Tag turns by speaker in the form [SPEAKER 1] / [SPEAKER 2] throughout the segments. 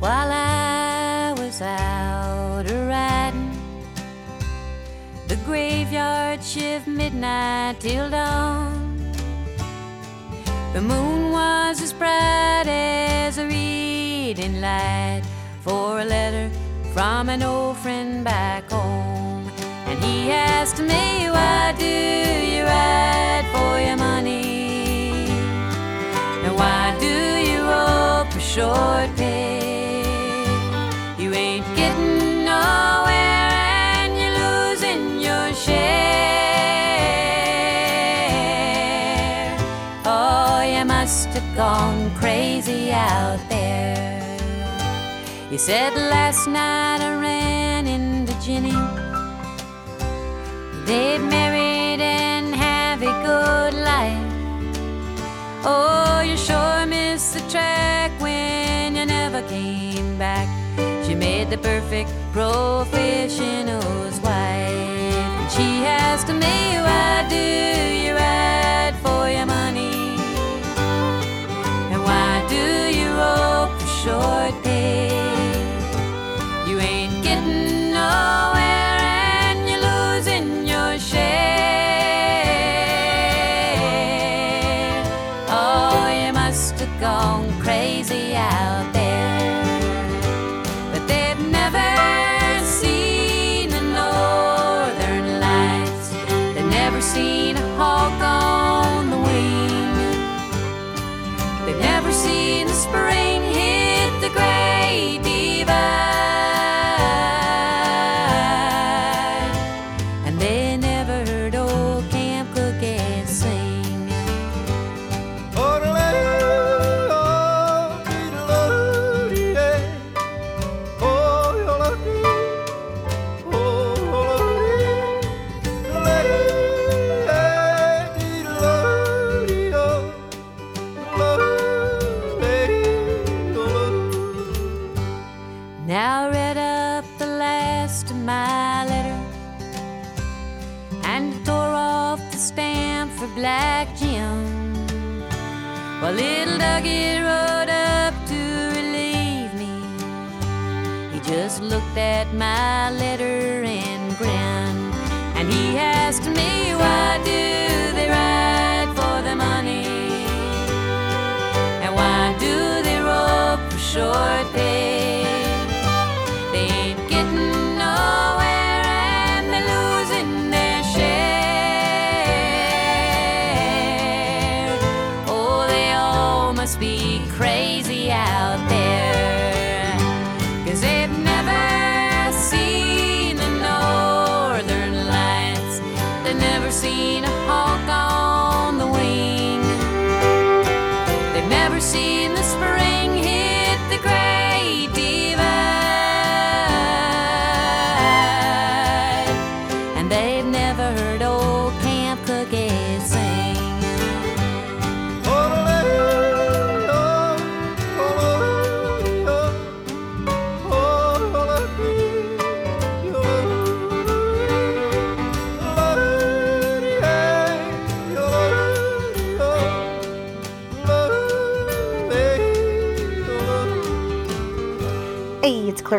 [SPEAKER 1] while I was out a riding. The graveyard shift midnight till dawn. The moon was as bright as a reading light for a letter from an old friend back home. And he asked me, Why do you ride for your money? And why do you rope for short gone crazy out there. You said last night I ran into Jenny. They've married and have a good life. Oh, you sure missed the track when you never came back. She made the perfect professional's wife. And she asked me, Why do you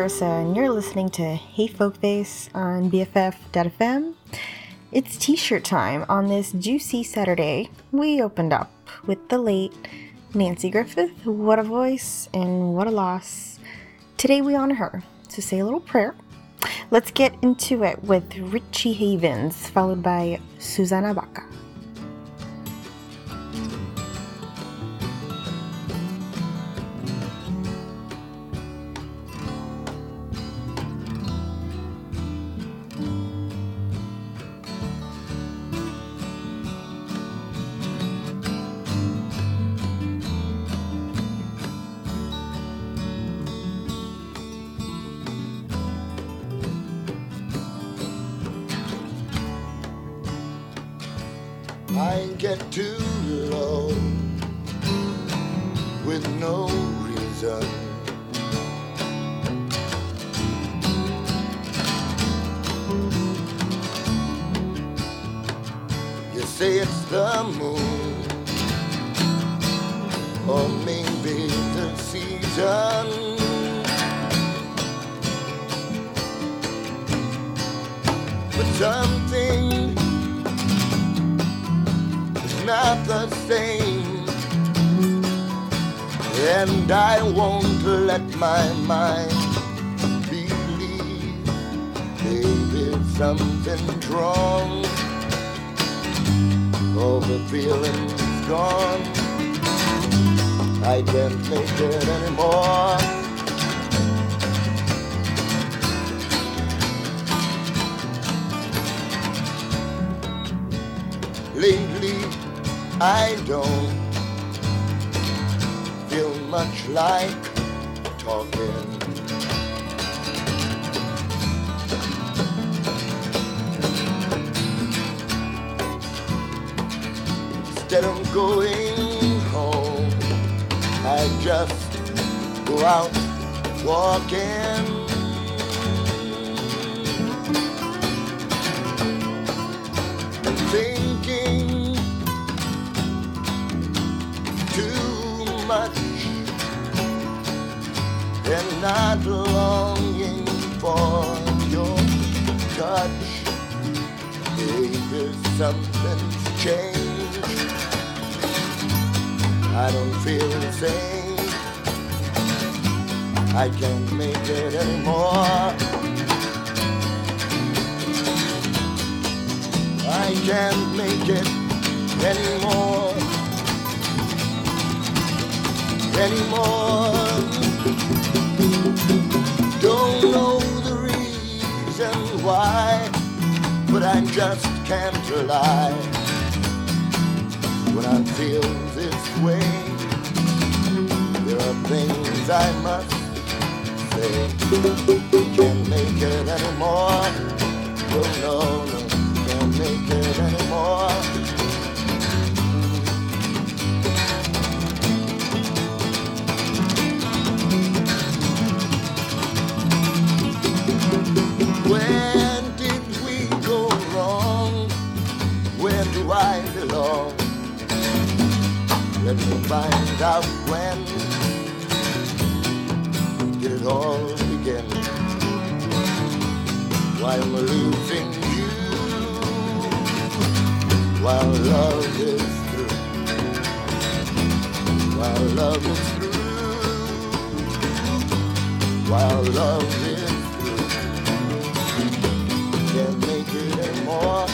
[SPEAKER 2] Clarissa, and you're listening to Hey Folkface on BFF.fm. It's t shirt time on this juicy Saturday. We opened up with the late Nanci Griffith. What a voice and what a loss. Today we honor her, so say a little prayer. Let's get into it with Richie Havens, followed by Susana Baca.
[SPEAKER 3] All the feeling's gone. I can't make it anymore. lately I don't feel much like talking. Instead of going home, I just go out walking. Thinking too much and not longing for your touch. Maybe something's I don't feel the same. I can't make it anymore. I can't make it anymore. Anymore. Don't know the reason why, but I just can't lie. When I feel way, there are things I must say. Can't make it anymore. No, no, no, can't make it anymore. Let me find out when did it all begin. While losing you, while love is through, while love is through, while love is through, can't make it anymore.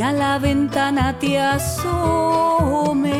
[SPEAKER 4] ni a la ventana te asomes.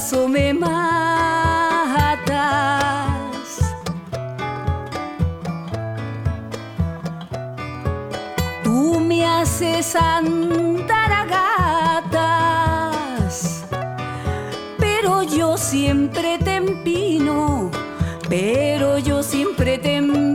[SPEAKER 4] acaso me matas. Tú me haces andar a gatas, pero yo siempre te empino, pero yo siempre te empino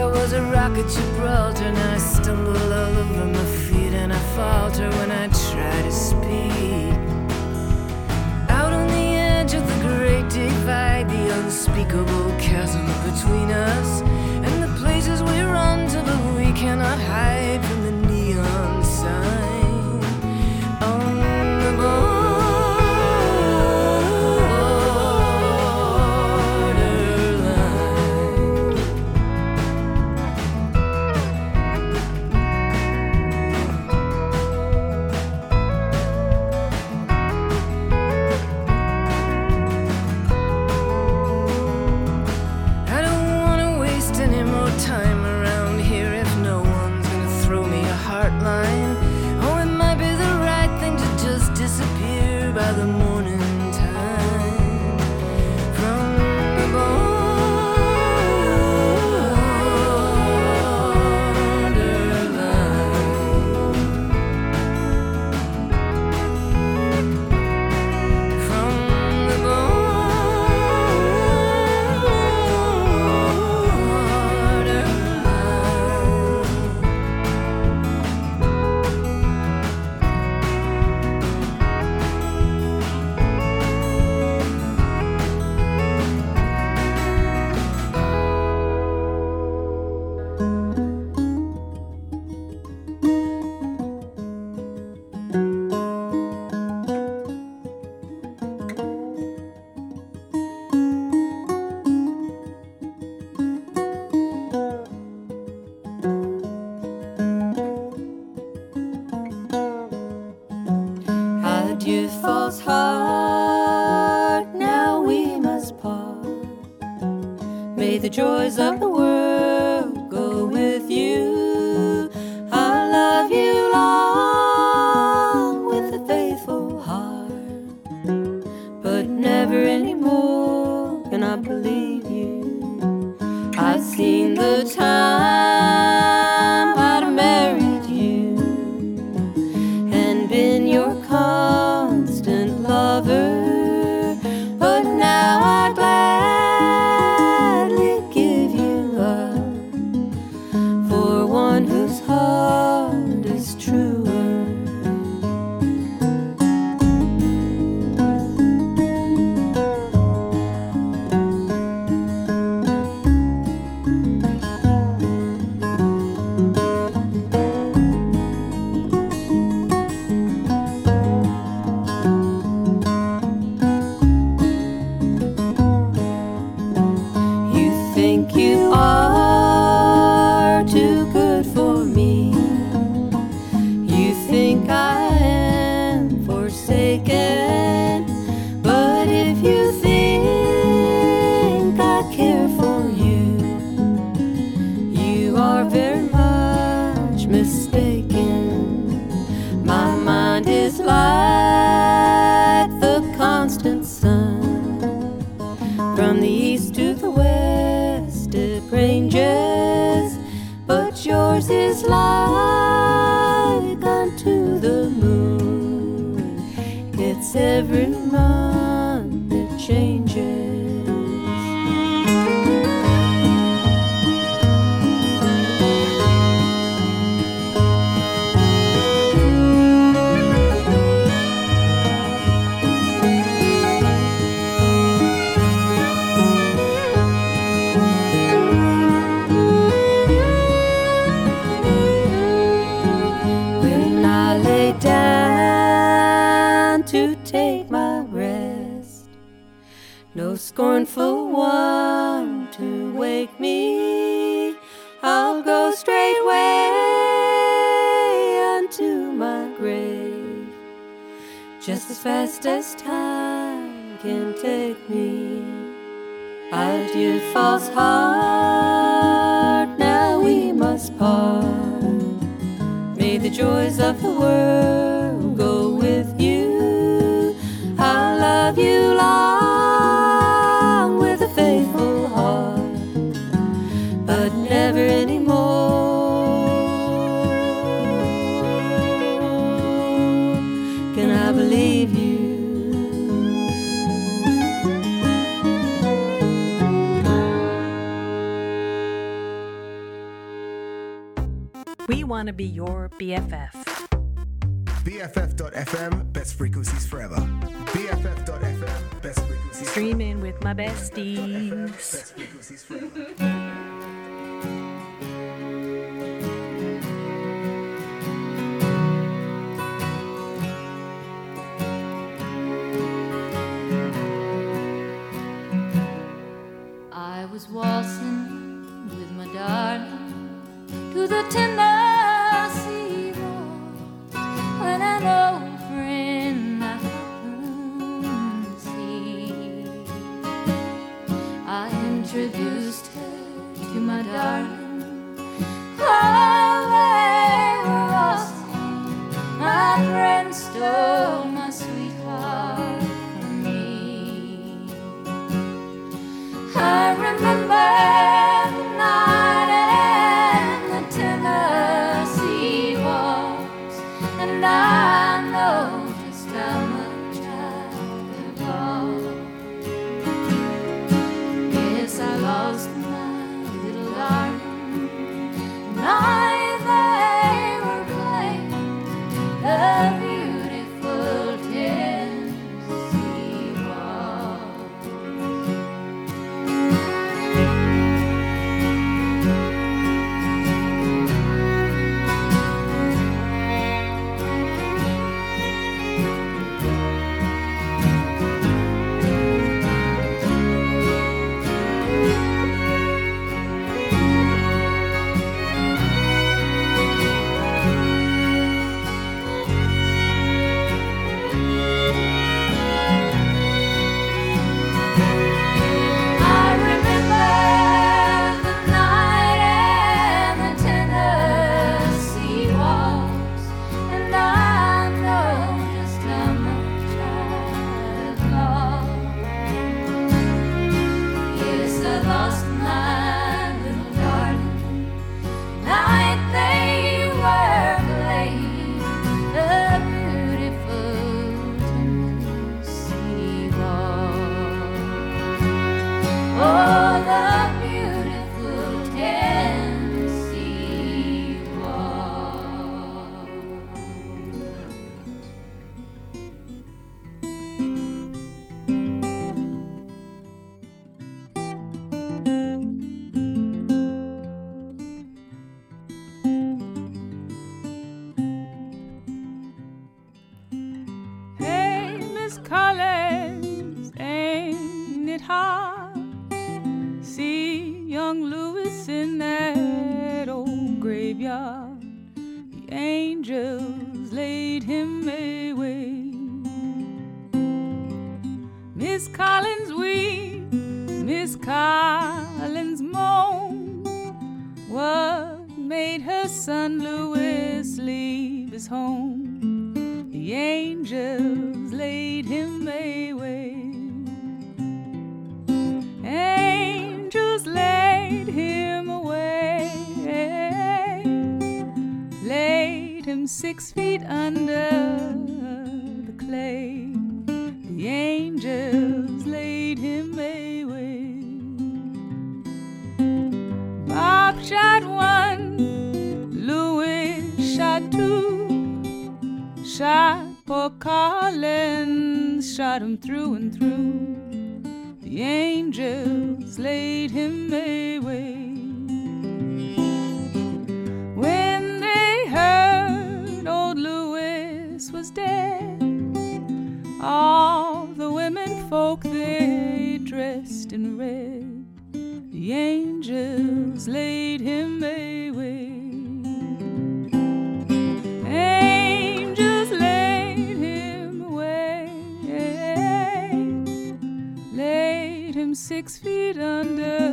[SPEAKER 5] There was a rocket Gibraltar, and I stumble all over my feet, and I falter when I try to speak. Out on the edge of the great divide, the unspeakable chasm between us, and the places we run to, but we cannot hide. False heart. Now we must part.
[SPEAKER 1] May the joys of the world. Every month, it changes. scornful one to wake me, I'll go straightway unto my grave, just as fast as time can take me. Adieu, false heart, now we must part. May the joys of the world go with you. I love you, long.
[SPEAKER 6] want to be your BFF.
[SPEAKER 7] BFF.fm, best frequencies forever. BFF.fm, best frequencies
[SPEAKER 6] Streaming with my besties.
[SPEAKER 7] best frequencies forever.
[SPEAKER 1] I was waltzing with my darling to the
[SPEAKER 8] tender. introduce All the women folk they dressed in red. The angels laid him. Angels laid him away. Laid him six feet under.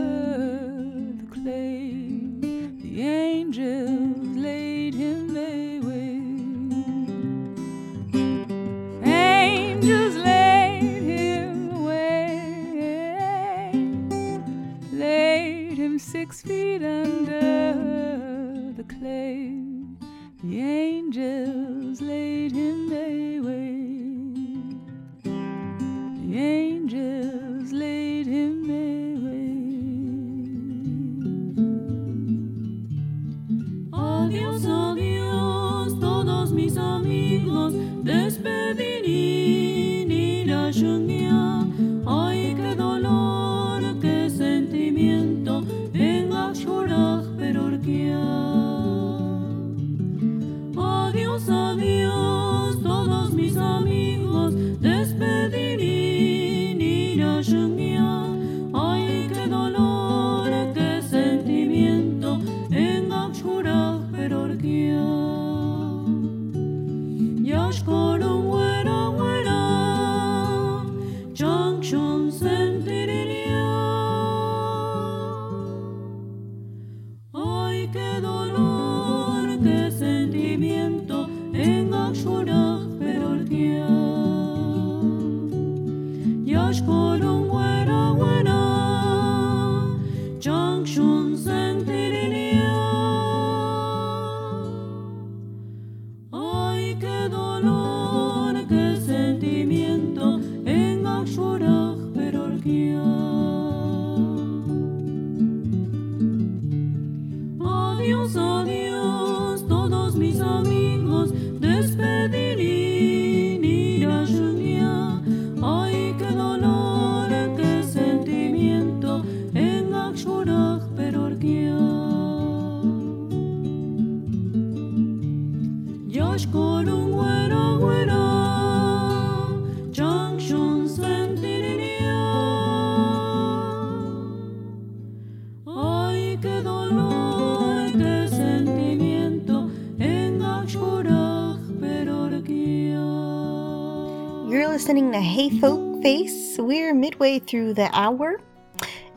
[SPEAKER 2] space. We're midway through the hour.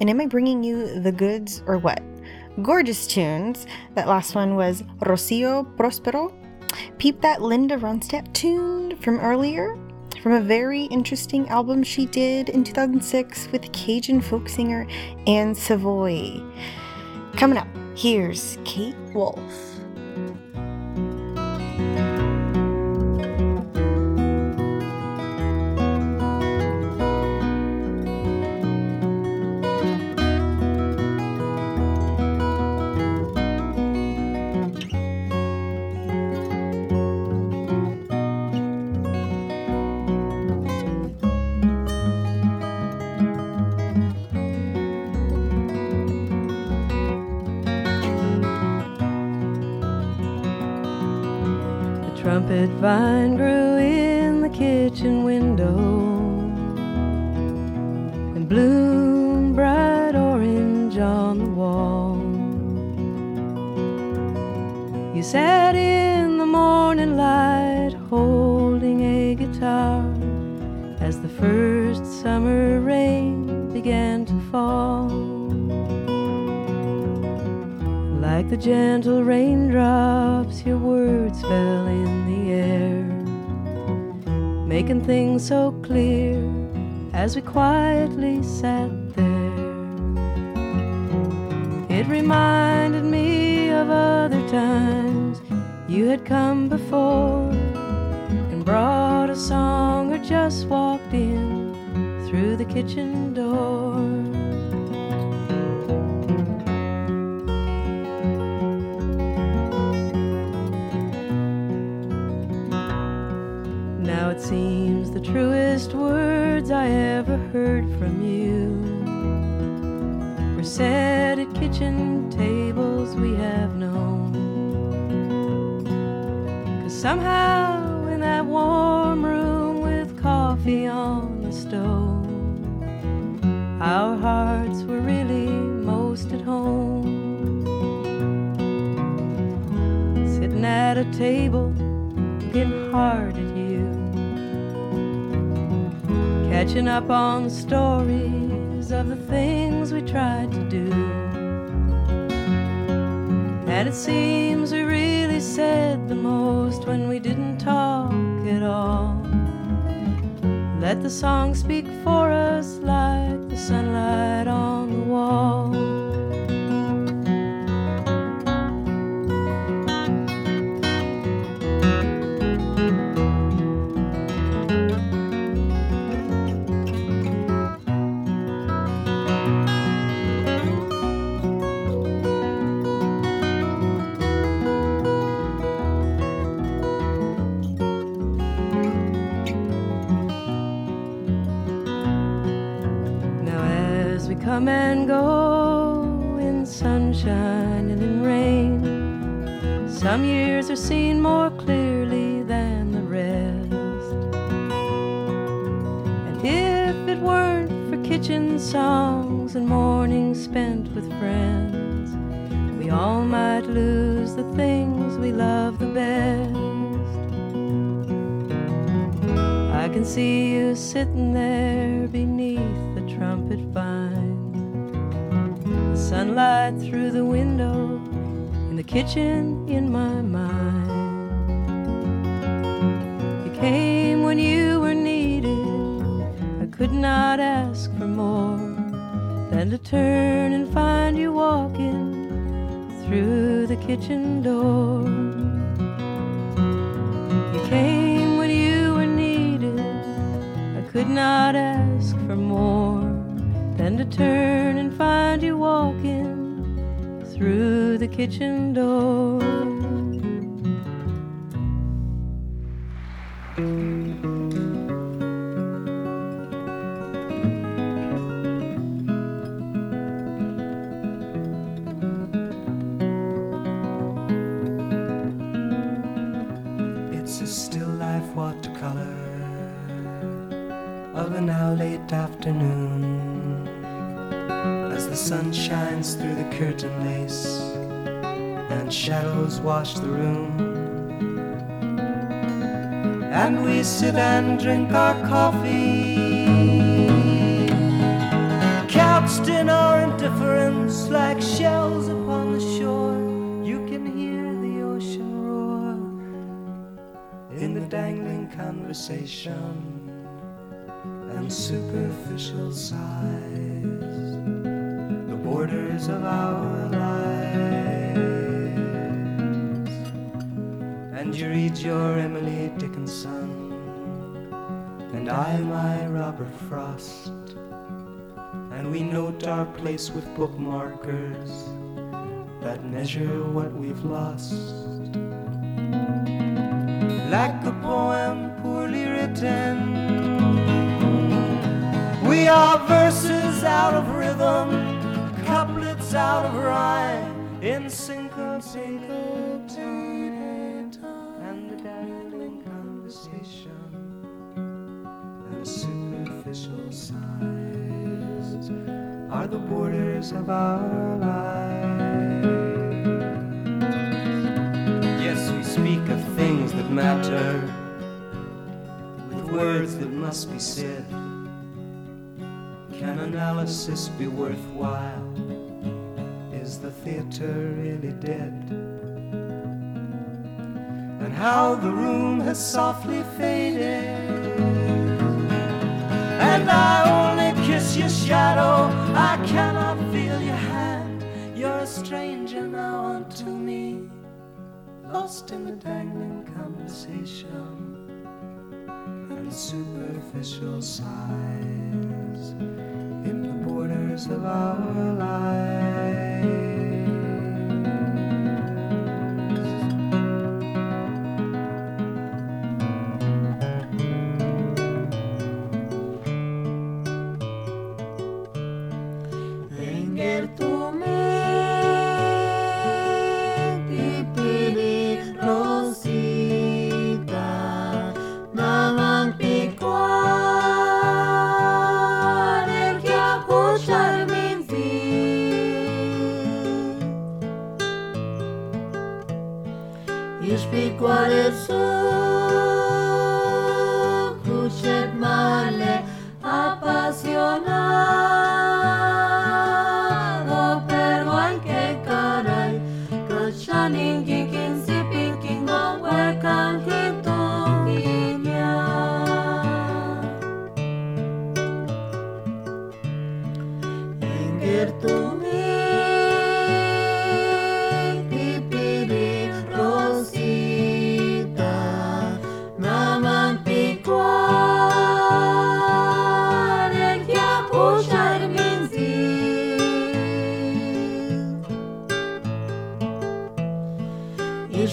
[SPEAKER 2] And am I bringing you the goods or what? Gorgeous tunes. That last one was Rocio Prospero. Peep that Linda Ronstadt tune from earlier from a very interesting album she did in 2006 with Cajun folk singer Ann Savoy. Coming up, here's Kate Wolf.
[SPEAKER 9] trumpet vine grew in the kitchen window and bloomed bright orange on the wall. You sat in the morning light holding a guitar as the first summer rain began to fall. Like the gentle raindrops, your words fell in making things so clear as we quietly sat there. It reminded me of other times you had come before and brought a song or just walked in through the kitchen door. Truest words I ever heard from you were said at kitchen tables we have known. Cause somehow in that warm room with coffee on the stove, our hearts were really most at home. Sitting at a table, getting hard catching up on the stories of the things we tried to do. And it seems we really said the most when we didn't talk at all. Let the song speak for us like the sunlight on the wall. Come and go in sunshine and in rain, some years are seen more clearly than the rest. And if it weren't for kitchen songs and mornings spent with friends, we all might lose the things we love the best. I can see you sitting there beneath the trumpet vine. Sunlight through the window in the kitchen in my mind. You came when you were needed. I could not ask for more than to turn and find you walking through the kitchen door. You came when you were needed. I could not ask for more than to turn and find you walking through the kitchen door.
[SPEAKER 10] Shines through the curtain lace and shadows wash the room. And we sit and drink our coffee, couched in our indifference like shells upon the shore. You can hear the ocean roar in the dangling conversation and superficial sighs, borders of our lives. And you read your Emily Dickinson, and I my Robert Frost, and we note our place with bookmarkers that measure what we've lost like a poem poorly written. We are verses out of rhythm, out of rhyme, in syncopated time, and the dangling conversation and superficial sighs, are the borders of our lives. Yes, we speak of things that matter with words that must be said. Can analysis be worthwhile? Theater really dead? And how the room has softly faded. And I only kiss your shadow. I cannot feel your hand. You're a stranger now unto me, lost in the dangling conversation and superficial sighs in the borders of our lives.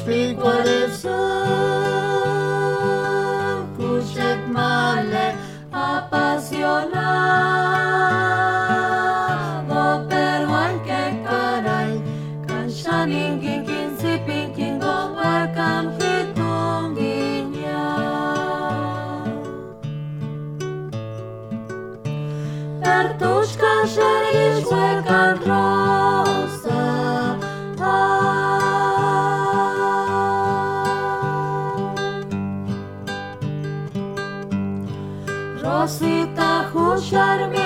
[SPEAKER 11] Ești picoare Rosita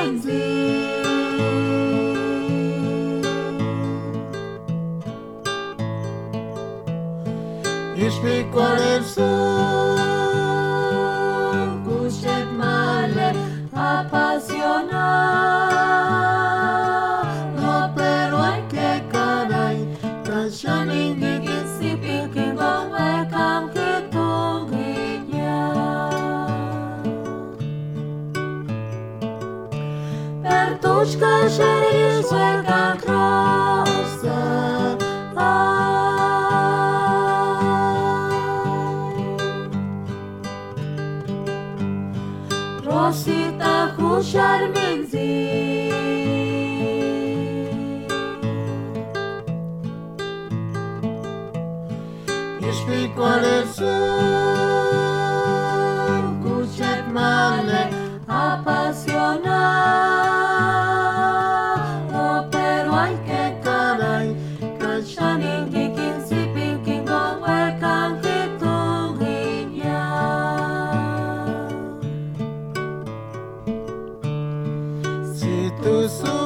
[SPEAKER 11] Rosita Si tú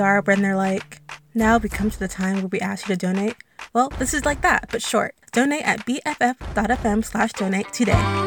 [SPEAKER 12] Are when they're like, now we come to the time where we ask you to donate. Well, this is like that, but short. Donate at bff.fm slash donate today.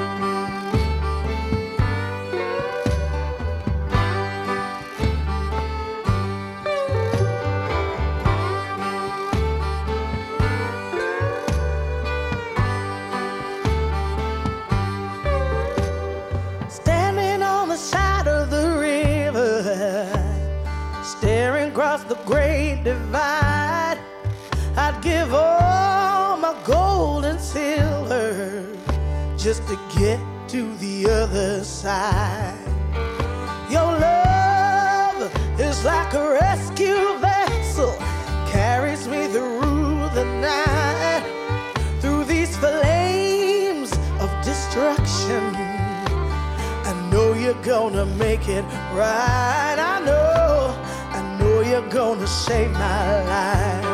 [SPEAKER 13] you're gonna make it right. I know, I know you're gonna save my life.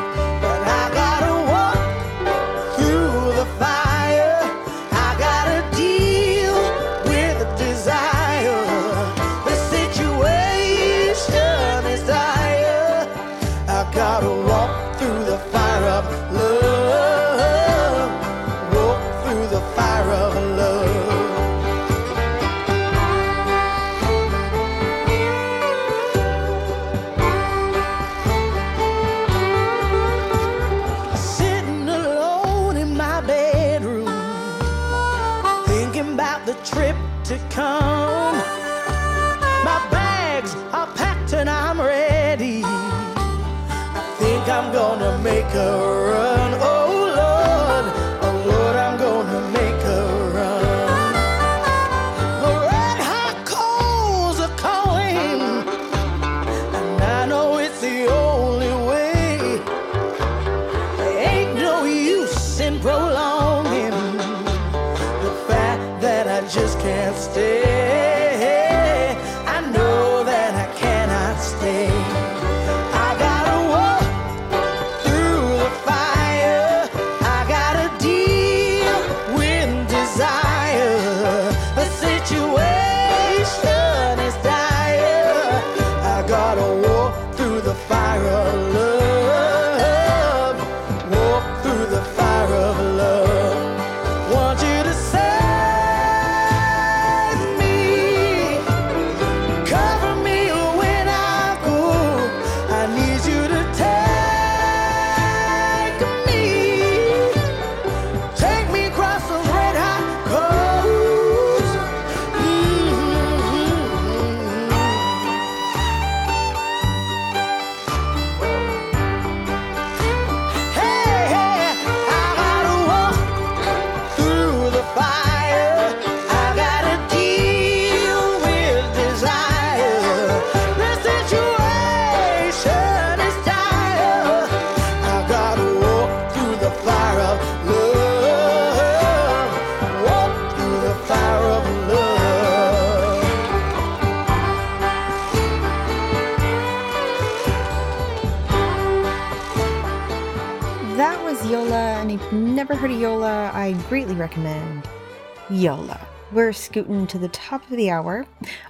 [SPEAKER 2] We're scooting to the top of the hour.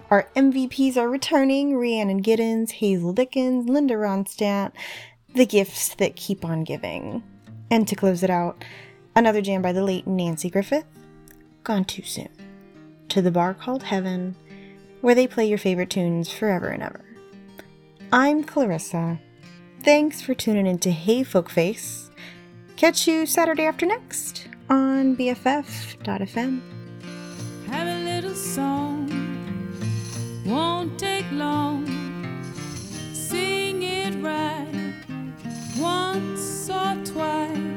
[SPEAKER 2] Our MVPs are returning Rhiannon Giddens, Hazel Dickens, Linda Ronstadt, the gifts that keep on giving. And to close it out, another jam by the late Nanci Griffith, Gone Too Soon. To the bar called Heaven, where they play your favorite tunes forever and ever. I'm Clarissa. Thanks for tuning in to Hey Folkface. Catch you Saturday after next on BFF.fm.
[SPEAKER 8] Song, won't take long. Sing it right once or twice.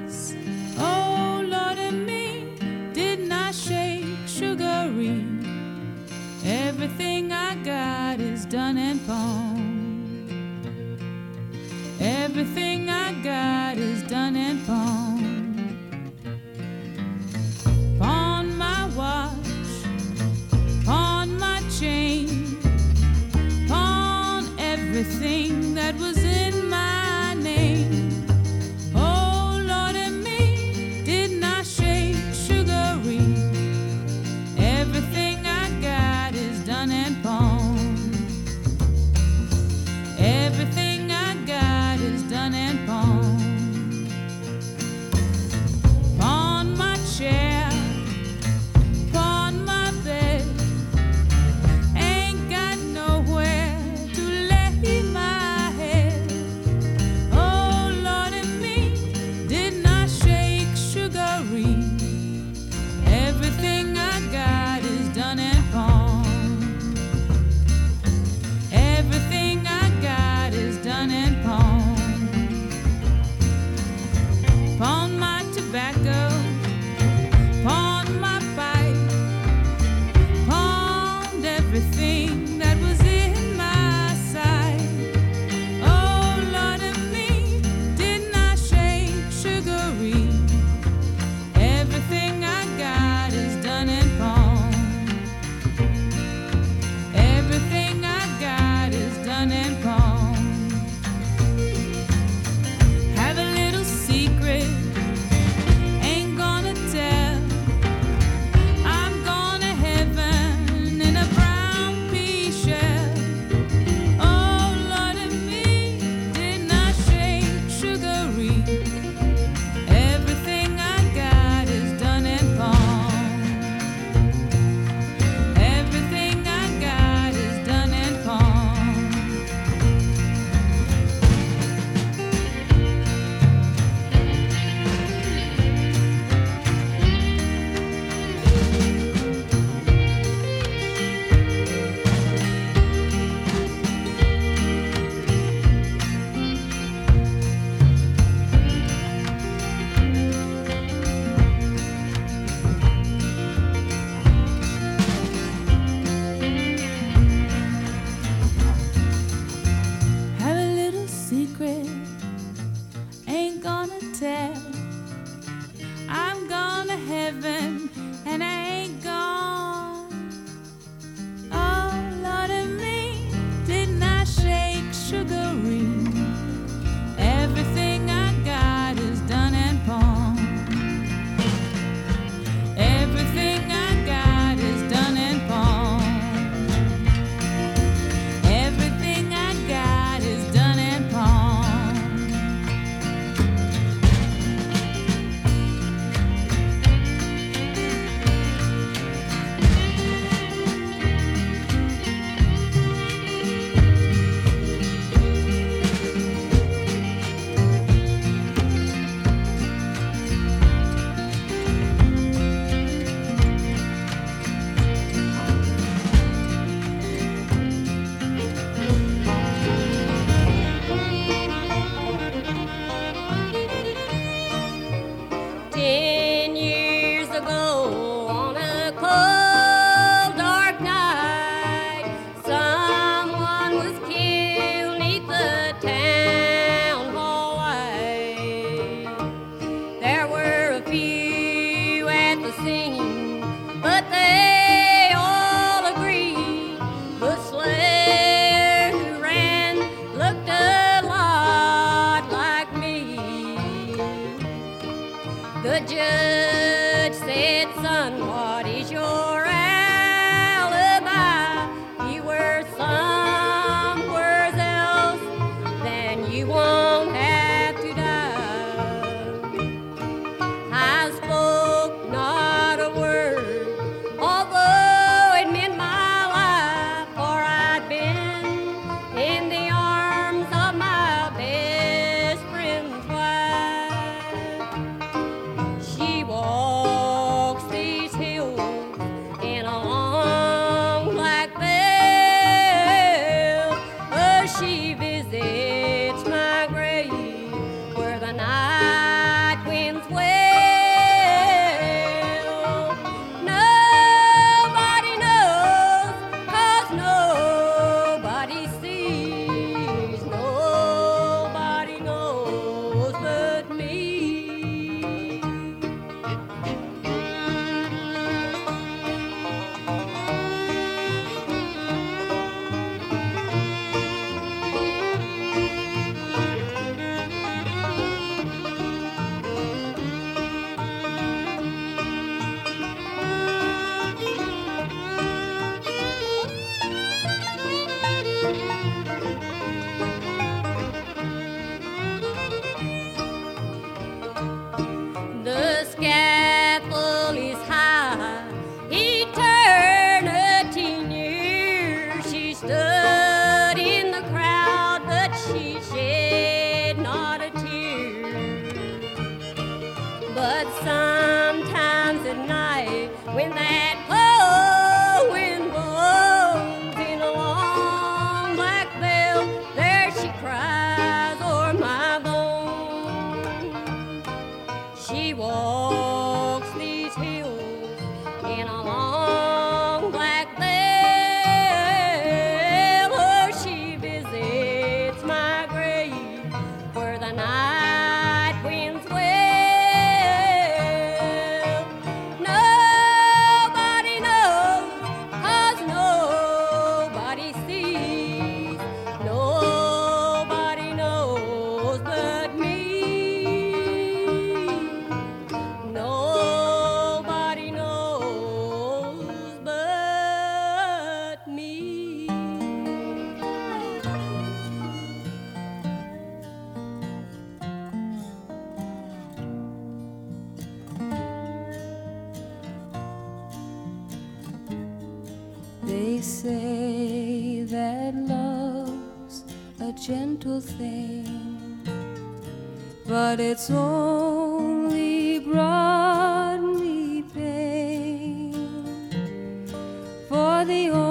[SPEAKER 4] the old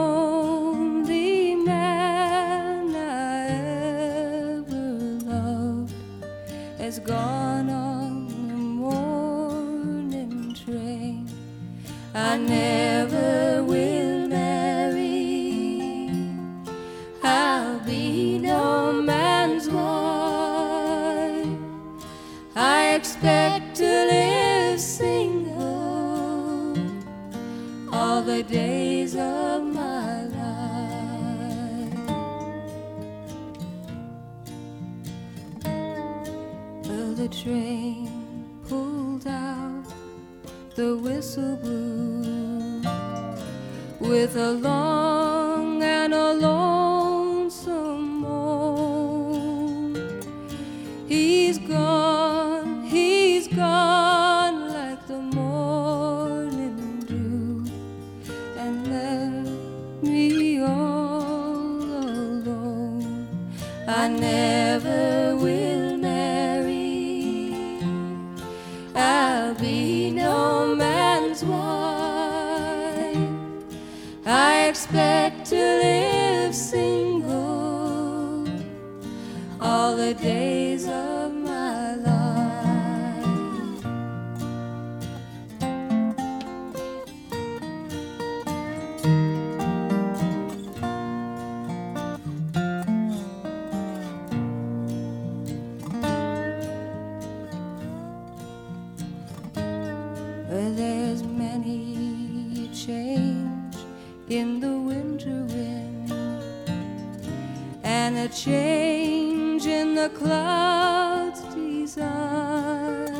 [SPEAKER 4] a change in the clouds' design.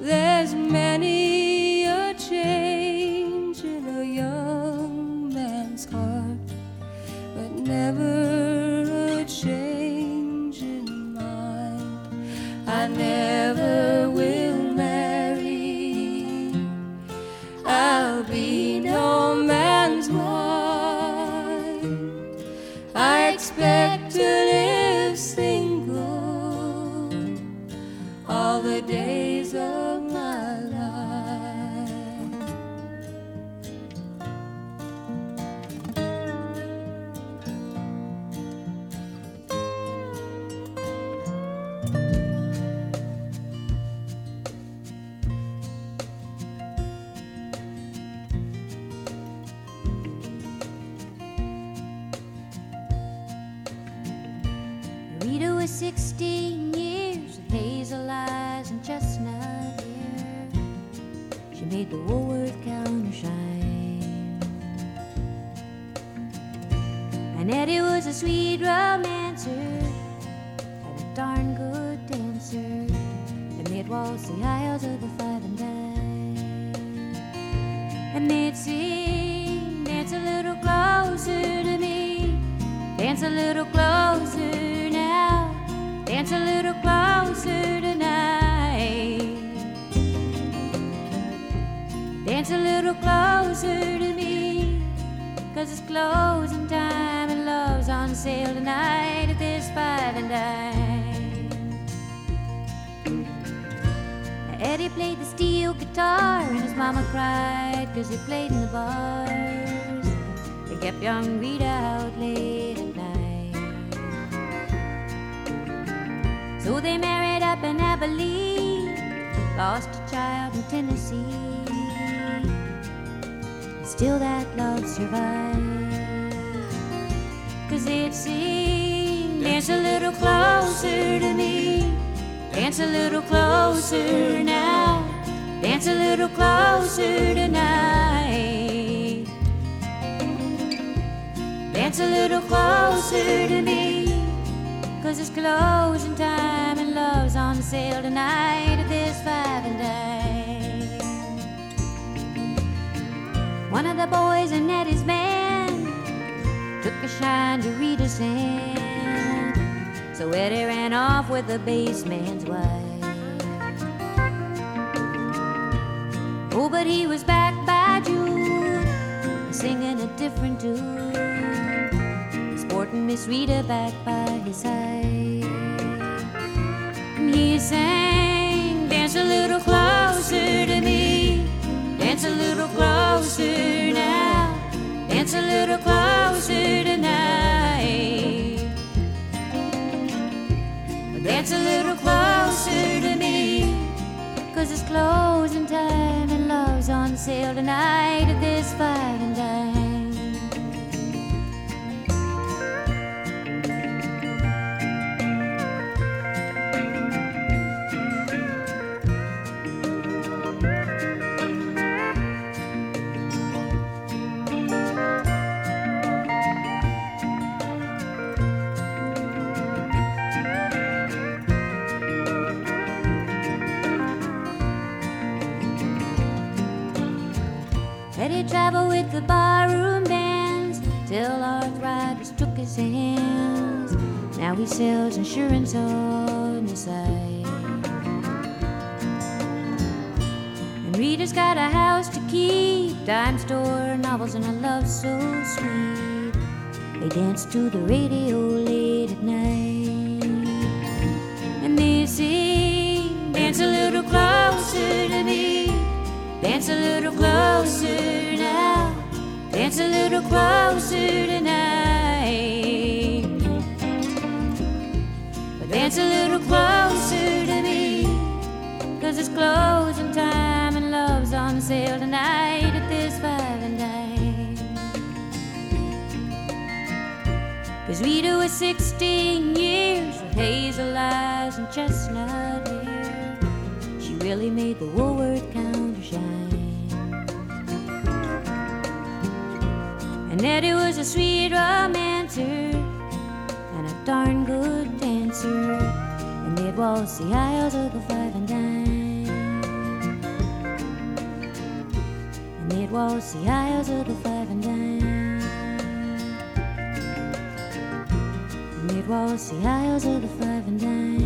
[SPEAKER 4] There's many
[SPEAKER 1] lows and dime and loves on sale tonight at this five and dime. Eddie played the steel guitar and his mama cried cause he played in the bars. They kept young Rita out late at night. So they married up in Abilene, lost a child in Tennessee still that love survives it seem? Dance a little closer to me. Dance a little closer now. Dance a little closer tonight. Dance a little closer to me. Cause it's closing time and love's on sale tonight at this five and dime. One of the boys in Nettie's man took a shine to Rita's hand. So Eddie ran off with the baseman's wife. Oh, but he was back by June, singing a different tune, sporting Miss Rita back by his side. He sang, Dance a little closer to me, dance a little closer. Dance a little closer tonight. Dance a little closer to me. Cause it's closing time and love's on sale tonight at this five hands. Now he sells insurance on the side. And Rita's got a house to keep, dime store, novels, and a love so sweet. They dance to the radio late at night. And they sing, dance a little closer to me. Dance a little closer now. Dance a little closer tonight. Dance a little closer to me. Cause it's closing time and love's on sale tonight at this five and dime. Cause Rita was 16 years with hazel eyes and chestnut hair. She really made the Woolworth counter shine. And Eddie was a sweet romancer and a darn good And it was the aisles of the five and dime. And it was the aisles of the five and dime. And it was the aisles of the five and dime.